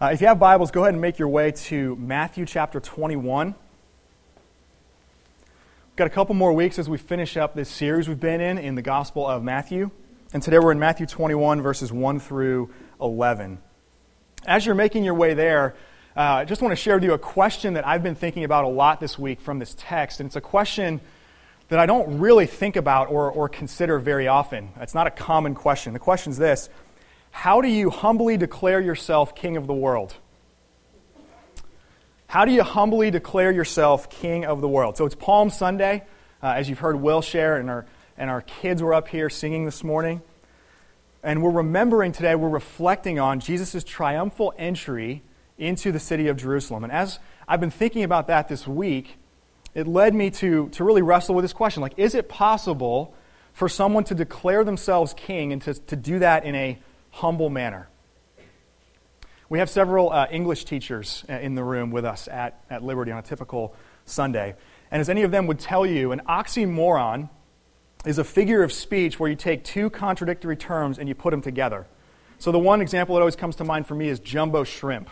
Uh, if you have Bibles, go ahead and make your way to Matthew chapter 21. We've got a couple more weeks as we finish up this series we've been in in the Gospel of Matthew. And today we're in Matthew 21, verses 1 through 11. As you're making your way there, uh, I just want to share with you a question that I've been thinking about a lot this week from this text. And it's a question that I don't really think about or, or consider very often. It's not a common question. The question is this how do you humbly declare yourself king of the world? How do you humbly declare yourself king of the world? So it's Palm Sunday, uh, as you've heard Will share, and our, and our kids were up here singing this morning. And we're remembering today, we're reflecting on Jesus' triumphal entry into the city of Jerusalem. And as I've been thinking about that this week, it led me to, to really wrestle with this question like, is it possible for someone to declare themselves king and to, to do that in a humble manner. We have several uh, English teachers uh, in the room with us at, at Liberty on a typical Sunday. And as any of them would tell you, an oxymoron is a figure of speech where you take two contradictory terms and you put them together. So the one example that always comes to mind for me is jumbo shrimp.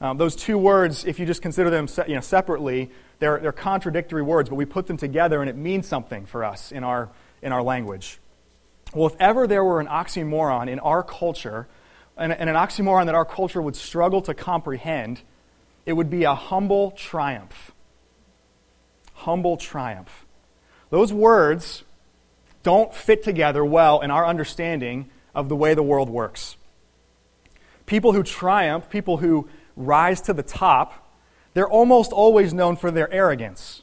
Um, those two words, if you just consider them se- you know, separately, they're, they're contradictory words, but we put them together and it means something for us in our, in our language. Well, if ever there were an oxymoron in our culture, and, an oxymoron that our culture would struggle to comprehend, it would be a humble triumph. Humble triumph. Those words don't fit together well in our understanding of the way the world works. People who triumph, people who rise to the top, they're almost always known for their arrogance.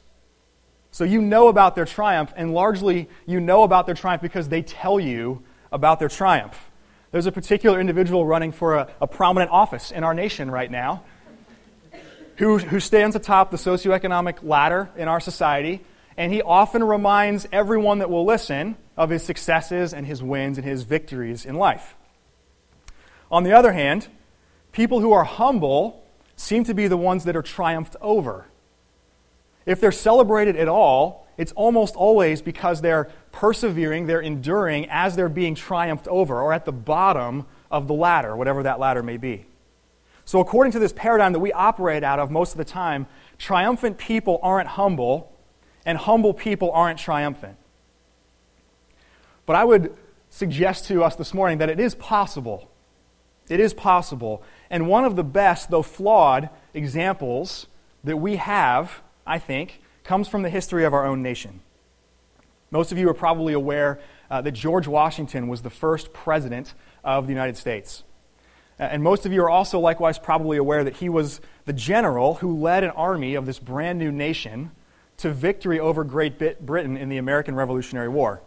So you know about their triumph, and largely you know about their triumph because they tell you about their triumph. There's a particular individual running for a, a prominent office in our nation right now who, who stands atop the socioeconomic ladder in our society, and he often reminds everyone that will listen of his successes and his wins and his victories in life. On the other hand, people who are humble seem to be the ones that are triumphed over. If they're celebrated at all, it's almost always because they're persevering, they're enduring as they're being triumphed over, or at the bottom of the ladder, whatever that ladder may be. So, according to this paradigm that we operate out of most of the time, triumphant people aren't humble, and humble people aren't triumphant. But I would suggest to us this morning that it is possible. It is possible. And one of the best, though flawed, examples that we have I think, comes from the history of our own nation. Most of you are probably aware uh, that George Washington was the first president of the United States. And most of you are also likewise probably aware that he was the general who led an army of this brand new nation to victory over Great Britain in the American Revolutionary War.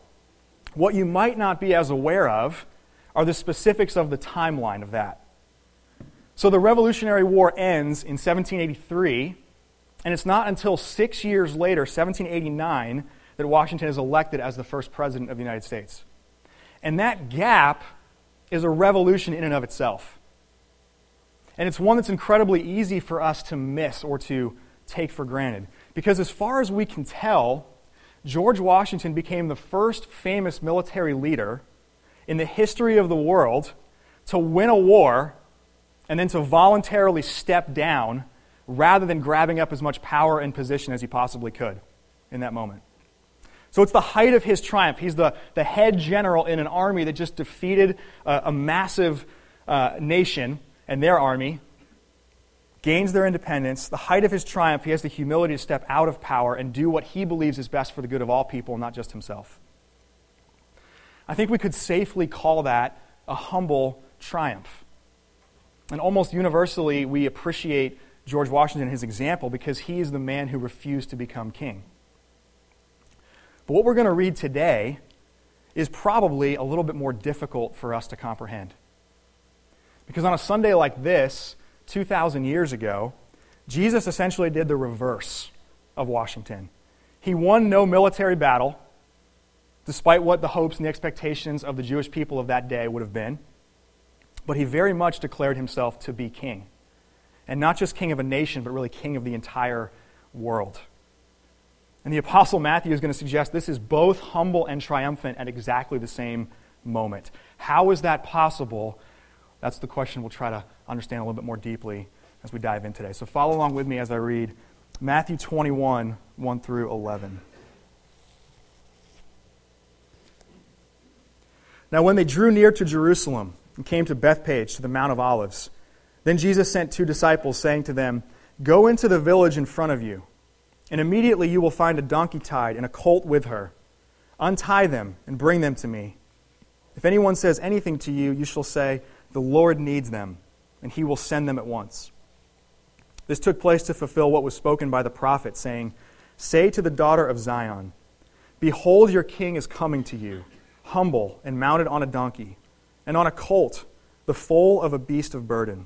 What you might not be as aware of are the specifics of the timeline of that. So the Revolutionary War ends in 1783 and it's not until six years later, 1789, that Washington is elected as the first president of the United States. And that gap is a revolution in and of itself. And it's one that's incredibly easy for us to miss or to take for granted. Because as far as we can tell, George Washington became the first famous military leader in the history of the world to win a war and then to voluntarily step down rather than grabbing up as much power and position as he possibly could in that moment. So it's the height of his triumph. He's the, the head general in an army that just defeated a, massive uh, nation and their army, gains their independence. The height of his triumph, he has the humility to step out of power and do what he believes is best for the good of all people, not just himself. I think we could safely call that a humble triumph. And almost universally, we appreciate George Washington his example because he is the man who refused to become king. But what we're going to read today is probably a little bit more difficult for us to comprehend. Because on a Sunday like this, 2,000 years ago, Jesus essentially did the reverse of Washington. He won no military battle, despite what the hopes and the expectations of the Jewish people of that day would have been, but he very much declared himself to be king and not just king of a nation, but really king of the entire world. And the Apostle Matthew is going to suggest this is both humble and triumphant at exactly the same moment. How is that possible? That's the question we'll try to understand a little bit more deeply as we dive in today. So follow along with me as I read Matthew 21, 1 through 11. Now, when they drew near to Jerusalem and came to Bethphage, to the Mount of Olives, then Jesus sent two disciples, saying to them, Go into the village in front of you, and immediately you will find a donkey tied and a colt with her. Untie them and bring them to me. If anyone says anything to you, you shall say, The Lord needs them, and he will send them at once. This took place to fulfill what was spoken by the prophet, saying, Say to the daughter of Zion, Behold, your king is coming to you, humble and mounted on a donkey, and on a colt, the foal of a beast of burden.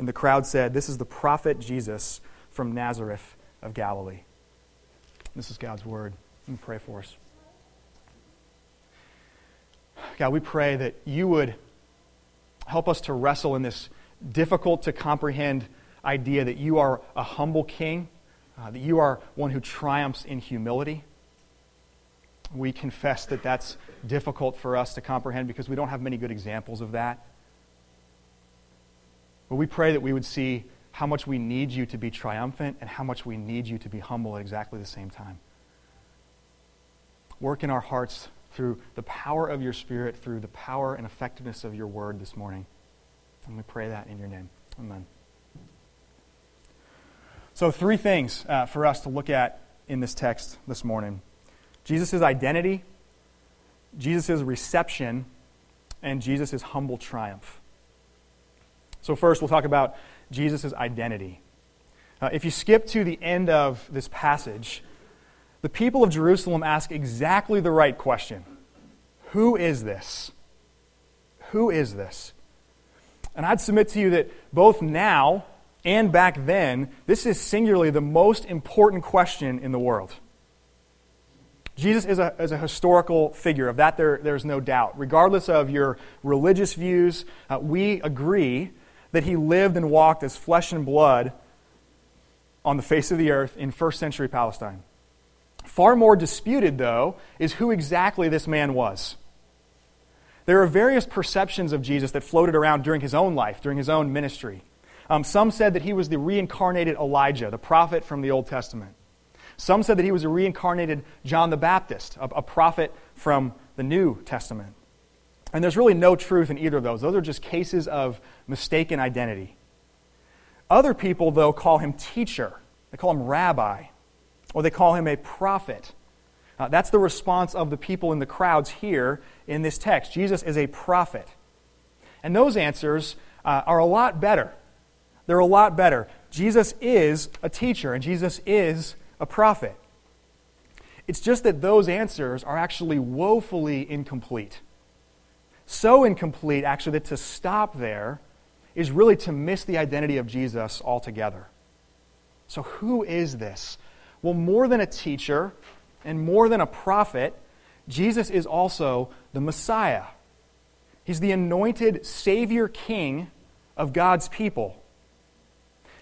And the crowd said, This is the prophet Jesus from Nazareth of Galilee. This is God's word. Let me pray for us. God, we pray that you would help us to wrestle in this difficult to comprehend idea that you are a humble king, uh, that you are one who triumphs in humility. We confess that that's difficult for us to comprehend because we don't have many good examples of that. But we pray that we would see how much we need you to be triumphant and how much we need you to be humble at exactly the same time. Work in our hearts through the power of your Spirit, through the power and effectiveness of your word this morning. And we pray that in your name. Amen. So, three things uh, for us to look at in this text this morning Jesus' identity, Jesus' reception, and Jesus' humble triumph. So, first, we'll talk about Jesus' identity. Uh, if you skip to the end of this passage, the people of Jerusalem ask exactly the right question Who is this? Who is this? And I'd submit to you that both now and back then, this is singularly the most important question in the world. Jesus is a, is a historical figure. Of that, there, there's no doubt. Regardless of your religious views, uh, we agree that he lived and walked as flesh and blood on the face of the earth in first century Palestine. Far more disputed, though, is who exactly this man was. There are various perceptions of Jesus that floated around during his own life, during his own ministry. Um, some said that he was the reincarnated Elijah, the prophet from the Old Testament. Some said that he was a reincarnated John the Baptist, a, a prophet from the New Testament. And there's really no truth in either of those. Those are just cases of mistaken identity. Other people, though, call him teacher. They call him rabbi or they call him a prophet. Uh, that's the response of the people in the crowds here in this text. Jesus is a prophet. And those answers uh, are a lot better. They're a lot better. Jesus is a teacher, and Jesus is a prophet. It's just that those answers are actually woefully incomplete. So incomplete, actually, that to stop there is really to miss the identity of Jesus altogether. So, who is this well, more than a teacher and more than a prophet, Jesus is also the Messiah. He's the anointed Savior King of God's people.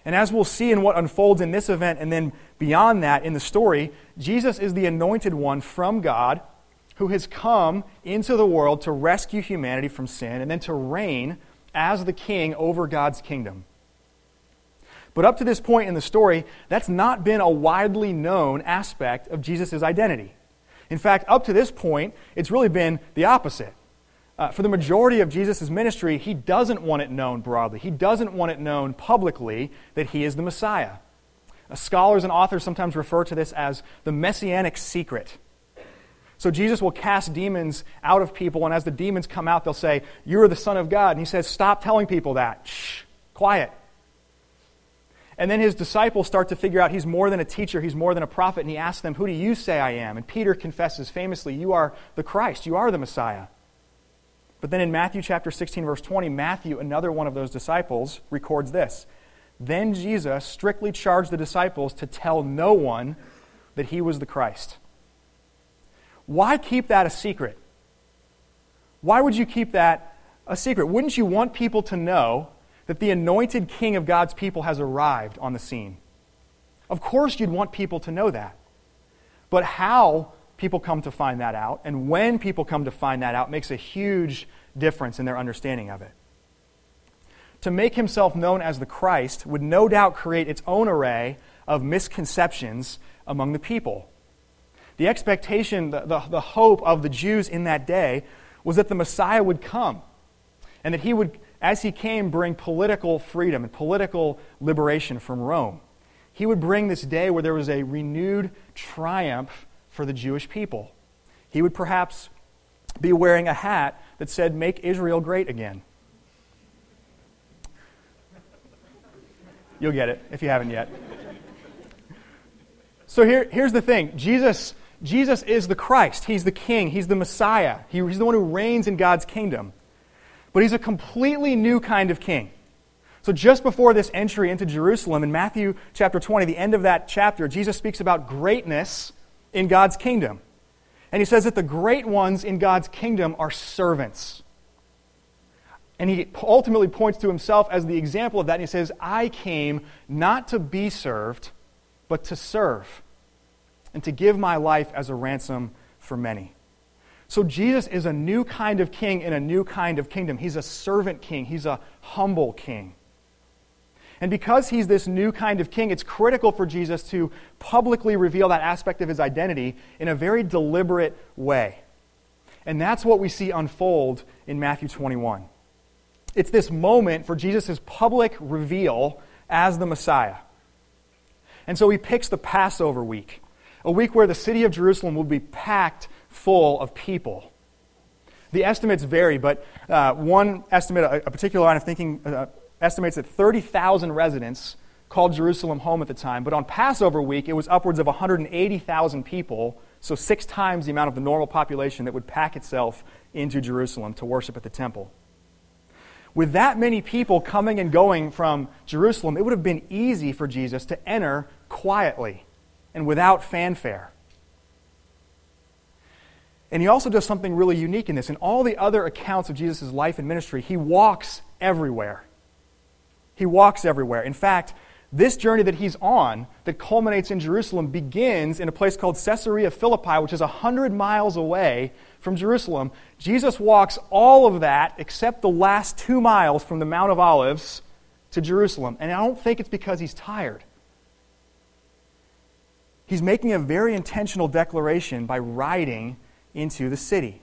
And as we'll see in what unfolds in this event and then beyond that in the story, Jesus is the anointed one from God who has come into the world to rescue humanity from sin and then to reign as the king over God's kingdom. But up to this point in the story, that's not been a widely known aspect of Jesus' identity. In fact, up to this point, it's really been the opposite. Uh, for the majority of Jesus' ministry, he doesn't want it known broadly. He doesn't want it known publicly that he is the Messiah. Uh, scholars and authors sometimes refer to this as the messianic secret. So Jesus will cast demons out of people, and as the demons come out, they'll say, You are the Son of God. And he says, Stop telling people that. Shh, quiet. And then his disciples start to figure out he's more than a teacher, he's more than a prophet, and he asks them, Who do you say I am? And Peter confesses famously, You are the Christ, you are the Messiah. But then in Matthew chapter 16, verse 20, Matthew, another one of those disciples, records this. Then Jesus strictly charged the disciples to tell no one that he was the Christ. Why keep that a secret? Why would you keep that a secret? Wouldn't you want people to know that the anointed king of God's people has arrived on the scene? Of course, you'd want people to know that. But how people come to find that out and when people come to find that out makes a huge difference in their understanding of it. To make himself known as the Christ would no doubt create its own array of misconceptions among the people. The expectation, the, the, the, hope of the Jews in that day was that the Messiah would come and that he would, as he came, bring political freedom and political liberation from Rome. He would bring this day where there was a renewed triumph for the Jewish people. He would perhaps be wearing a hat that said, Make Israel great again. You'll get it if you haven't yet. So here, here's the thing Jesus, Jesus is the Christ. He's the King. He's the Messiah. He, he's the one who reigns in God's kingdom. But he's a completely new kind of king. So just before this entry into Jerusalem, in Matthew chapter 20, the end of that chapter, Jesus speaks about greatness in God's kingdom. And he says that the great ones in God's kingdom are servants. And he ultimately points to himself as the example of that. And he says, I came not to be served, but to serve, and to give my life as a ransom for many. So Jesus is a new kind of king in a new kind of kingdom. He's a servant king, he's a humble king. And because he's this new kind of king, it's critical for Jesus to publicly reveal that aspect of his identity in a very deliberate way. And that's what we see unfold in Matthew 21. It's this moment for Jesus' public reveal as the Messiah. And so he picks the Passover week, a week where the city of Jerusalem will be packed full of people. The estimates vary, but uh, one estimate, a, a, particular line of thinking, uh, estimates that 30,000 residents called Jerusalem home at the time, but on Passover week, it was upwards of 180,000 people, so six times the amount of the normal population that would pack itself into Jerusalem to worship at the temple. With that many people coming and going from Jerusalem, it would have been easy for Jesus to enter quietly and without fanfare. And he also does something really unique in this. In all the other accounts of Jesus' life and ministry, he walks everywhere. He walks everywhere. In fact, this journey that he's on, that culminates in Jerusalem, begins in a place called Caesarea Philippi, which is 100 miles away from Jerusalem. Jesus walks all of that except the last two miles from the Mount of Olives to Jerusalem. And I don't think it's because he's tired. He's making a very intentional declaration by riding into the city.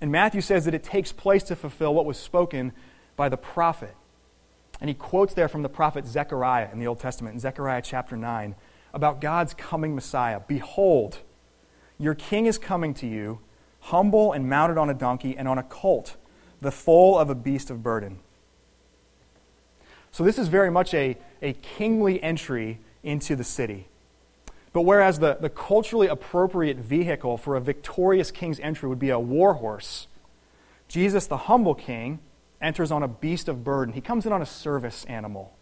And Matthew says that it takes place to fulfill what was spoken by the prophet. And he quotes there from the prophet Zechariah in the Old Testament, in Zechariah chapter 9, about God's coming Messiah. Behold, your king is coming to you, humble and mounted on a donkey and on a colt, the foal of a beast of burden. So, this is very much a, a kingly entry into the city. But whereas the, the culturally appropriate vehicle for a victorious king's entry would be a war horse, Jesus, the humble king, enters on a beast of burden. He comes in on a service animal.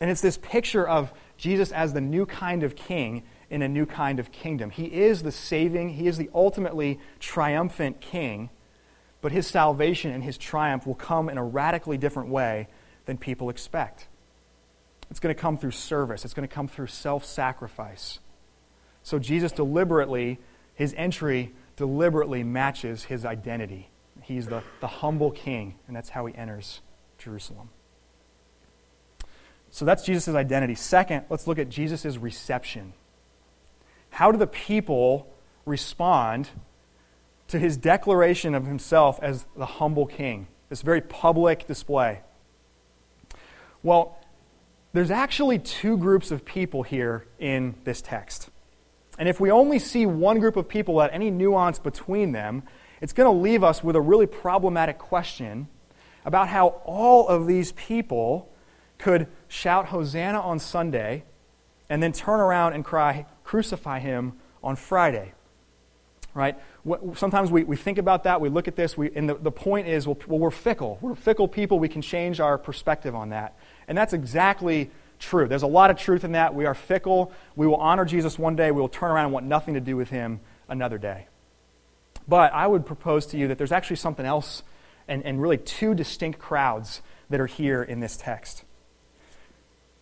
And it's this picture of Jesus as the new kind of king in a new kind of kingdom. He is the saving, he is the ultimately triumphant king, but his salvation and his triumph will come in a radically different way than people expect. It's going to come through service, it's going to come through self sacrifice. So Jesus deliberately, his entry deliberately matches his identity. He's the, the humble king, and that's how he enters Jerusalem. So that's Jesus' identity. Second, let's look at Jesus' reception. How do the people respond to his declaration of himself as the humble king? This very public display. Well, there's actually two groups of people here in this text. And if we only see one group of people without any nuance between them, it's going to leave us with a really problematic question about how all of these people could shout Hosanna on Sunday and then turn around and cry, Crucify him on Friday. Right? Sometimes we, we think about that, we look at this, we, and the, the point is, well, we're fickle. We're fickle people, we can change our perspective on that. And that's exactly true. There's a lot of truth in that. We are fickle. We will honor Jesus one day, we will turn around and want nothing to do with him another day. But I would propose to you that there's actually something else, and, and really two distinct crowds that are here in this text.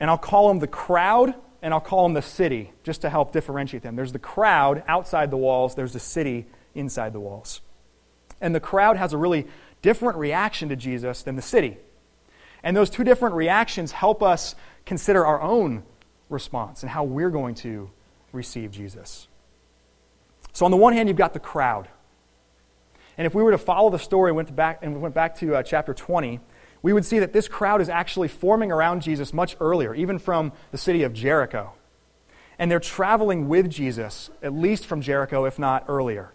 And I'll call them the crowd and I'll call them the city, just to help differentiate them. There's the crowd outside the walls, there's the city inside the walls. And the crowd has a really different reaction to Jesus than the city. And those two different reactions help us consider our own response and how we're going to receive Jesus. So, on the one hand, you've got the crowd. And if we were to follow the story went back, and went back to uh, chapter 20, we would see that this crowd is actually forming around Jesus much earlier, even from the city of Jericho. And they're traveling with Jesus, at least from Jericho, if not earlier.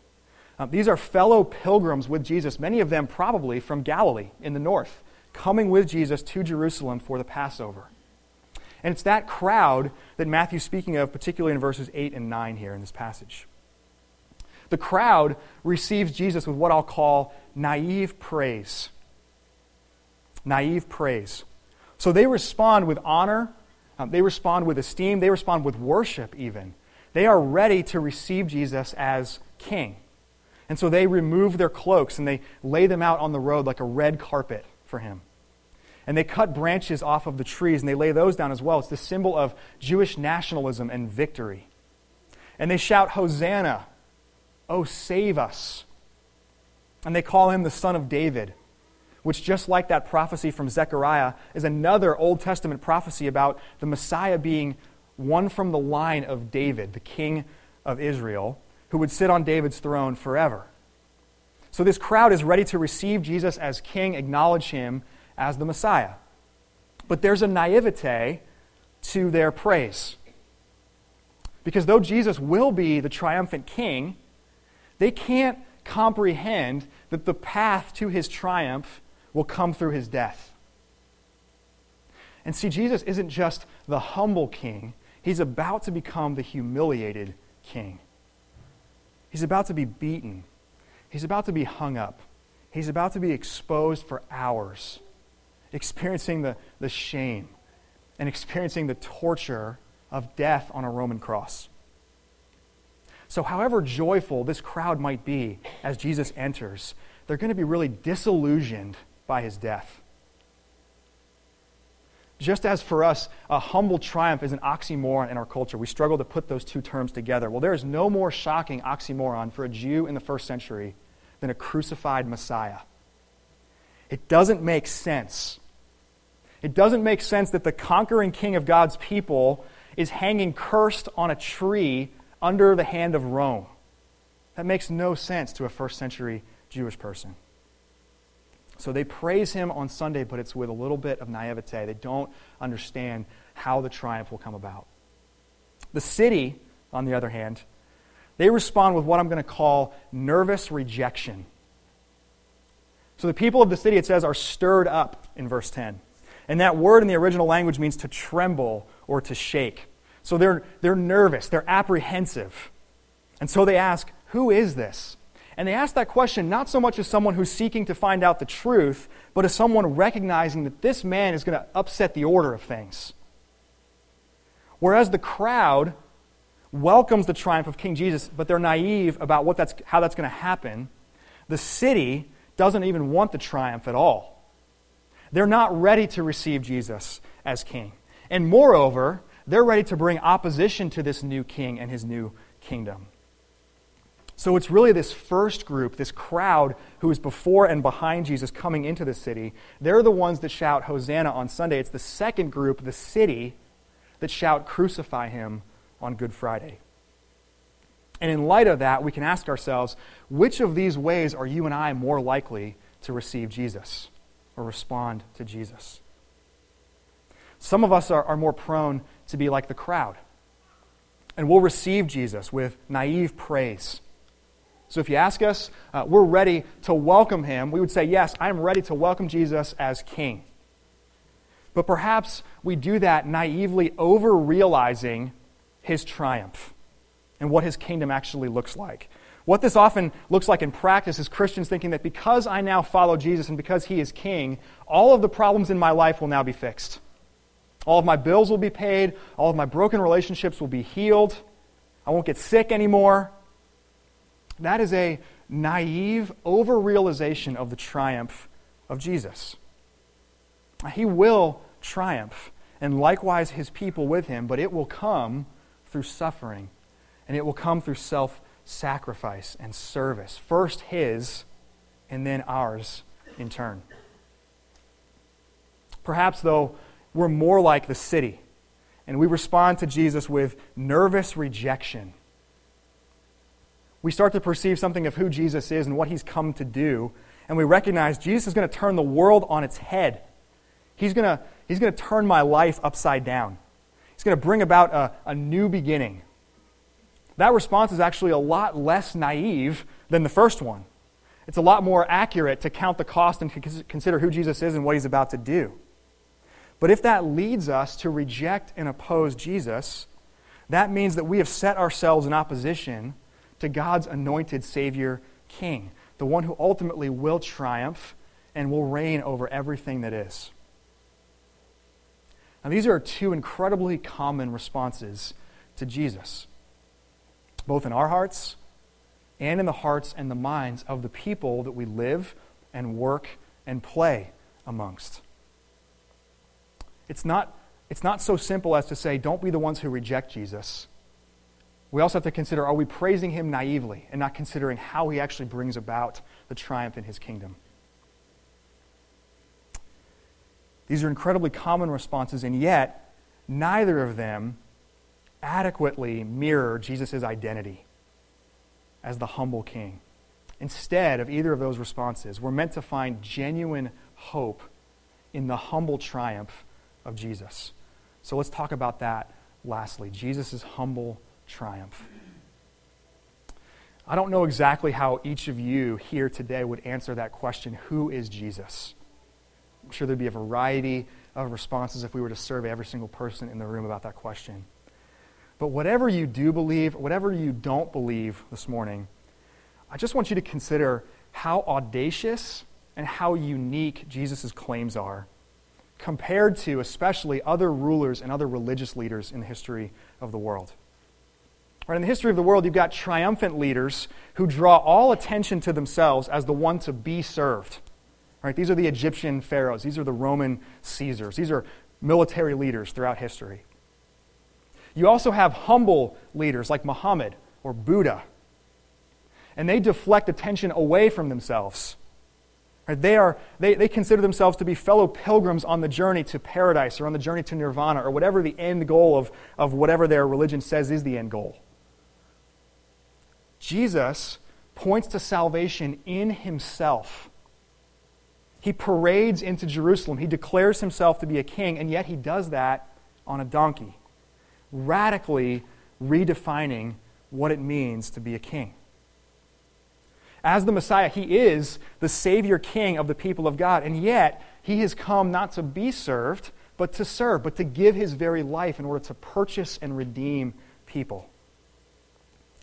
Uh, these are fellow pilgrims with Jesus, many of them probably from Galilee in the north, coming with Jesus to Jerusalem for the Passover. And it's that crowd that Matthew's speaking of, particularly in verses 8 and 9 here in this passage. The crowd receives Jesus with what I'll call naive praise naive praise. So they respond with honor, um, they respond with esteem, they respond with worship, even. They are ready to receive Jesus as king. And so they remove their cloaks and they lay them out on the road like a red carpet for him. And they cut branches off of the trees and they lay those down as well. It's the symbol of Jewish nationalism and victory. And they shout, Hosanna! Oh, save us! And they call him the Son of David which, just like that prophecy from Zechariah, is another Old Testament prophecy about the Messiah being one from the line of David, the king of Israel, who would sit on David's throne forever. So this crowd is ready to receive Jesus as king, acknowledge him as the Messiah. But there's a naivete to their praise. Because though Jesus will be the triumphant king, they can't comprehend that the path to his triumph will come through his death. And see, Jesus isn't just the humble king, he's about to become the humiliated king. He's about to be beaten, he's about to be hung up, he's about to be exposed for hours, experiencing the, the shame and experiencing the torture of death on a Roman cross. So, however joyful this crowd might be as Jesus enters, they're going to be really disillusioned by his death. Just as for us, a humble triumph is an oxymoron in our culture, we struggle to put those two terms together. Well, there is no more shocking oxymoron for a Jew in the first century than a crucified Messiah. It doesn't make sense. It doesn't make sense that the conquering king of God's people is hanging cursed on a tree under the hand of Rome. That makes no sense to a first century Jewish person. So they praise him on Sunday, but it's with a little bit of naivete. They don't understand how the triumph will come about. The city, on the other hand, they respond with what I'm going to call nervous rejection. So the people of the city, it says, are stirred up in verse 10. And that word in the original language means to tremble or to shake. So they're, they're nervous, they're apprehensive. And so they ask, Who is this? And they ask that question not so much as someone who's seeking to find out the truth, but as someone recognizing that this man is going to upset the order of things. Whereas the crowd welcomes the triumph of King Jesus, but they're naive about what that's, how that's going to happen, the city doesn't even want the triumph at all. They're not ready to receive Jesus as king. And moreover, they're ready to bring opposition to this new king and his new kingdom. So it's really this first group, this crowd who is before and behind Jesus coming into the city. They're the ones that shout Hosanna on Sunday. It's the second group, the city, that shout Crucify him on Good Friday. And in light of that, we can ask ourselves which of these ways are you and I more likely to receive Jesus or respond to Jesus? Some of us are, are more prone to be like the crowd, and we'll receive Jesus with naive praise so if you ask us, uh, we're ready to welcome him. We would say, Yes, I am ready to welcome Jesus as king. But perhaps we do that naively over realizing his triumph and what his kingdom actually looks like. What this often looks like in practice is Christians thinking that because I now follow Jesus and because he is king, all of the problems in my life will now be fixed. All of my bills will be paid, all of my broken relationships will be healed, I won't get sick anymore. That is a naive overrealization of the triumph of Jesus. He will triumph, and likewise his people with him, but it will come through suffering, and it will come through self sacrifice and service. First his, and then ours in turn. Perhaps, though, we're more like the city, and we respond to Jesus with nervous rejection. We start to perceive something of who Jesus is and what he's come to do, and we recognize Jesus is going to turn the world on its head. He's going to, he's going to turn my life upside down. He's going to bring about a, a new beginning. That response is actually a lot less naive than the first one. It's a lot more accurate to count the cost and consider who Jesus is and what he's about to do. But if that leads us to reject and oppose Jesus, that means that we have set ourselves in opposition to God's anointed Savior King, the one who ultimately will triumph and will reign over everything that is. Now, these are two incredibly common responses to Jesus both in our hearts and in the hearts and the minds of the people that we live and work and play amongst. It's not, it's not so simple as to say, don't be the ones who reject Jesus. We also have to consider are we praising him naively and not considering how he actually brings about the triumph in his kingdom? These are incredibly common responses, and yet neither of them adequately mirror Jesus' identity as the humble king. Instead of either of those responses, we're meant to find genuine hope in the humble triumph of Jesus. So let's talk about that lastly Jesus' humble triumph. I don't know exactly how each of you here today would answer that question who is Jesus? I'm sure there'd be a variety of responses if we were to survey every single person in the room about that question. But whatever you do believe, whatever you don't believe this morning, I just want you to consider how audacious and how unique Jesus' claims are compared to especially other rulers and other religious leaders in the history of the world. Right, in the history of the world, you've got triumphant leaders who draw all attention to themselves as the one to be served. Right, these are the Egyptian pharaohs, these are the Roman Caesars, these are military leaders throughout history. You also have humble leaders like Muhammad or Buddha. And they deflect attention away from themselves. Right? They, are, they, they consider themselves to be fellow pilgrims on the journey to paradise or on the journey to nirvana or whatever the end goal of, of whatever their religion says is the end goal. Jesus points to salvation in himself. He parades into Jerusalem. He declares himself to be a king, and yet he does that on a donkey radically redefining what it means to be a king. As the Messiah, he is the Savior King of the people of God, and yet he has come not to be served, but to serve, but to give his very life in order to purchase and redeem people.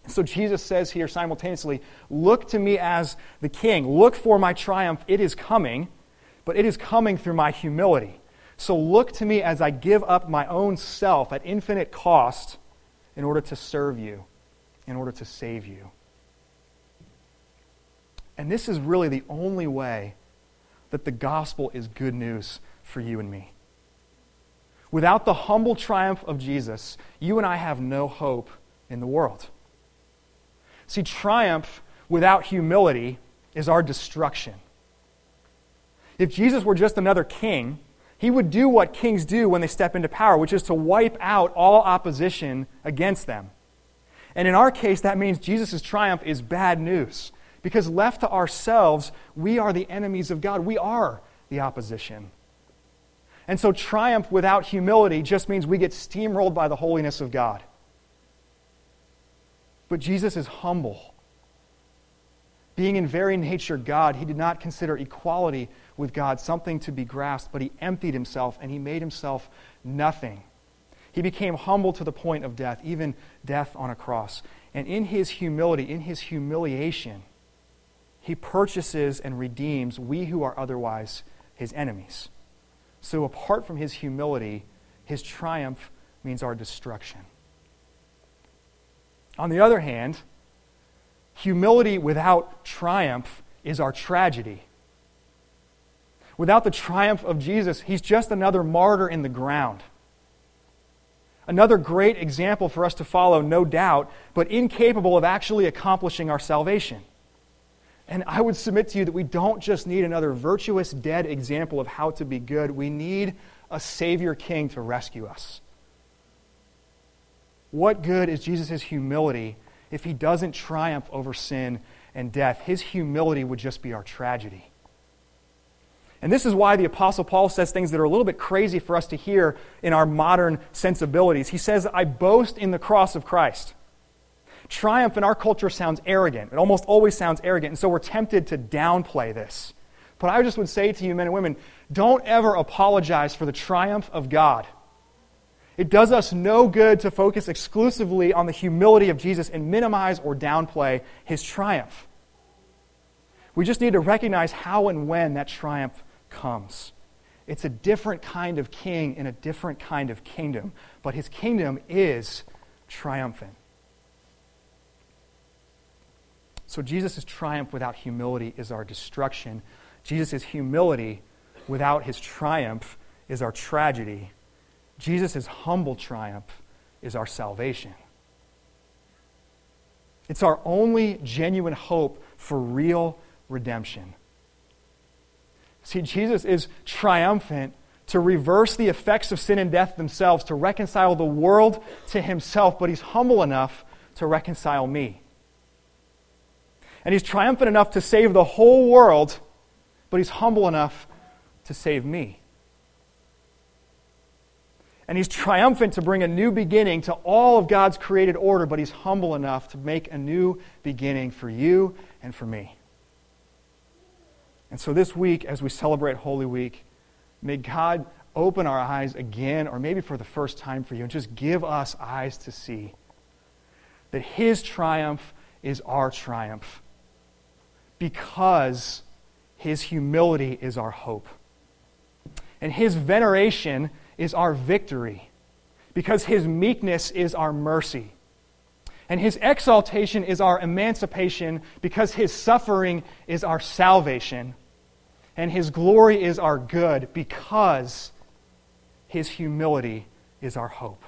So Jesus says here simultaneously, Look to me as the king. Look for my triumph. It is coming, but it is coming through my humility. So look to me as I give up my own self at infinite cost in order to serve you, in order to save you. And this is really the only way that the gospel is good news for you and me. Without the humble triumph of Jesus, you and I have no hope in the world. See, triumph without humility is our destruction. If Jesus were just another king, he would do what kings do when they step into power, which is to wipe out all opposition against them. And in our case, that means Jesus' triumph is bad news. Because left to ourselves, we are the enemies of God. We are the opposition. And so, triumph without humility just means we get steamrolled by the holiness of God. But Jesus is humble. Being in very nature God, he did not consider equality with God something to be grasped, but he emptied himself and he made himself nothing. He became humble to the point of death, even death on a cross. And in his humility, in his humiliation, he purchases and redeems we who are otherwise his enemies. So, apart from his humility, his triumph means our destruction. On the other hand, humility without triumph is our tragedy. Without the triumph of Jesus, he's just another martyr in the ground. Another great example for us to follow, no doubt, but incapable of actually accomplishing our salvation. And I would submit to you that we don't just need another virtuous, dead example of how to be good. We need a Savior King to rescue us. What good is Jesus' humility if he doesn't triumph over sin and death? His humility would just be our tragedy. And this is why the Apostle Paul says things that are a little bit crazy for us to hear in our modern sensibilities. He says, I boast in the cross of Christ. Triumph in our culture sounds arrogant. It almost always sounds arrogant. And so we're tempted to downplay this. But I just would say to you, men and women, don't ever apologize for the triumph of God. It does us no good to focus exclusively on the humility of Jesus and minimize or downplay his triumph. We just need to recognize how and when that triumph comes. It's a different kind of king in a different kind of kingdom, but his kingdom is triumphant. So Jesus' triumph without humility is our destruction. Jesus' humility without his triumph is our tragedy. Jesus' humble triumph is our salvation. It's our only genuine hope for real redemption. See, Jesus is triumphant to reverse the effects of sin and death themselves, to reconcile the world to himself, but he's humble enough to reconcile me. And he's triumphant enough to save the whole world, but he's humble enough to save me. And he's triumphant to bring a new beginning to all of God's created order, but he's humble enough to make a new beginning for you and for me. And so this week, as we celebrate Holy Week, may God open our eyes again, or maybe for the first time for you, and just give us eyes to see that his triumph is our triumph because his humility is our hope. And his veneration is our victory because his meekness is our mercy. And his exaltation is our emancipation because his suffering is our salvation. And his glory is our good because his humility is our hope.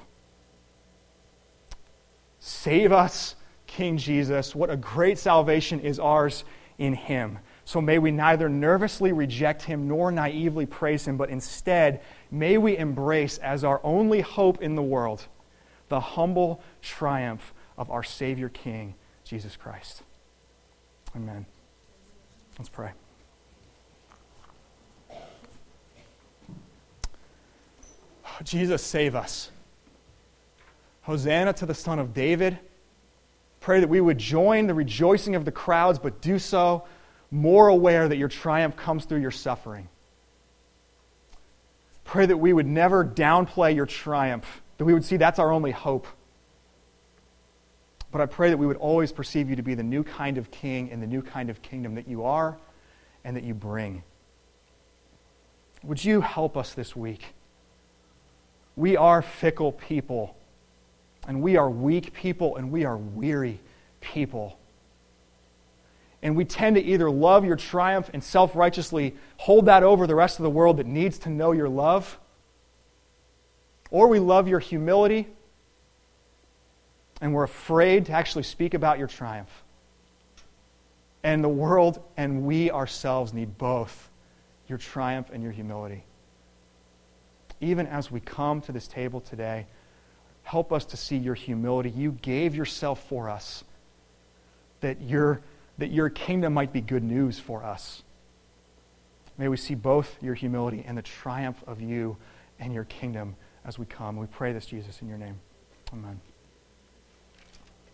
Save us, King Jesus. What a great salvation is ours in him. So may we neither nervously reject him nor naively praise him, but instead may we embrace as our only hope in the world the humble triumph of our Savior King, Jesus Christ. Amen. Let's pray. Jesus, save us. Hosanna to the Son of David. Pray that we would join the rejoicing of the crowds, but do so more aware that your triumph comes through your suffering. Pray that we would never downplay your triumph, that we would see that's our only hope. But I pray that we would always perceive you to be the new kind of king and the new kind of kingdom that you are and that you bring. Would you help us this week? We are fickle people, and we are weak people, and we are weary people. And we tend to either love your triumph and self righteously hold that over the rest of the world that needs to know your love, or we love your humility and we're afraid to actually speak about your triumph. And the world and we ourselves need both your triumph and your humility. Even as we come to this table today, help us to see your humility. You gave yourself for us that your, that your kingdom might be good news for us. May we see both your humility and the triumph of you and your kingdom as we come. We pray this, Jesus, in your name. Amen.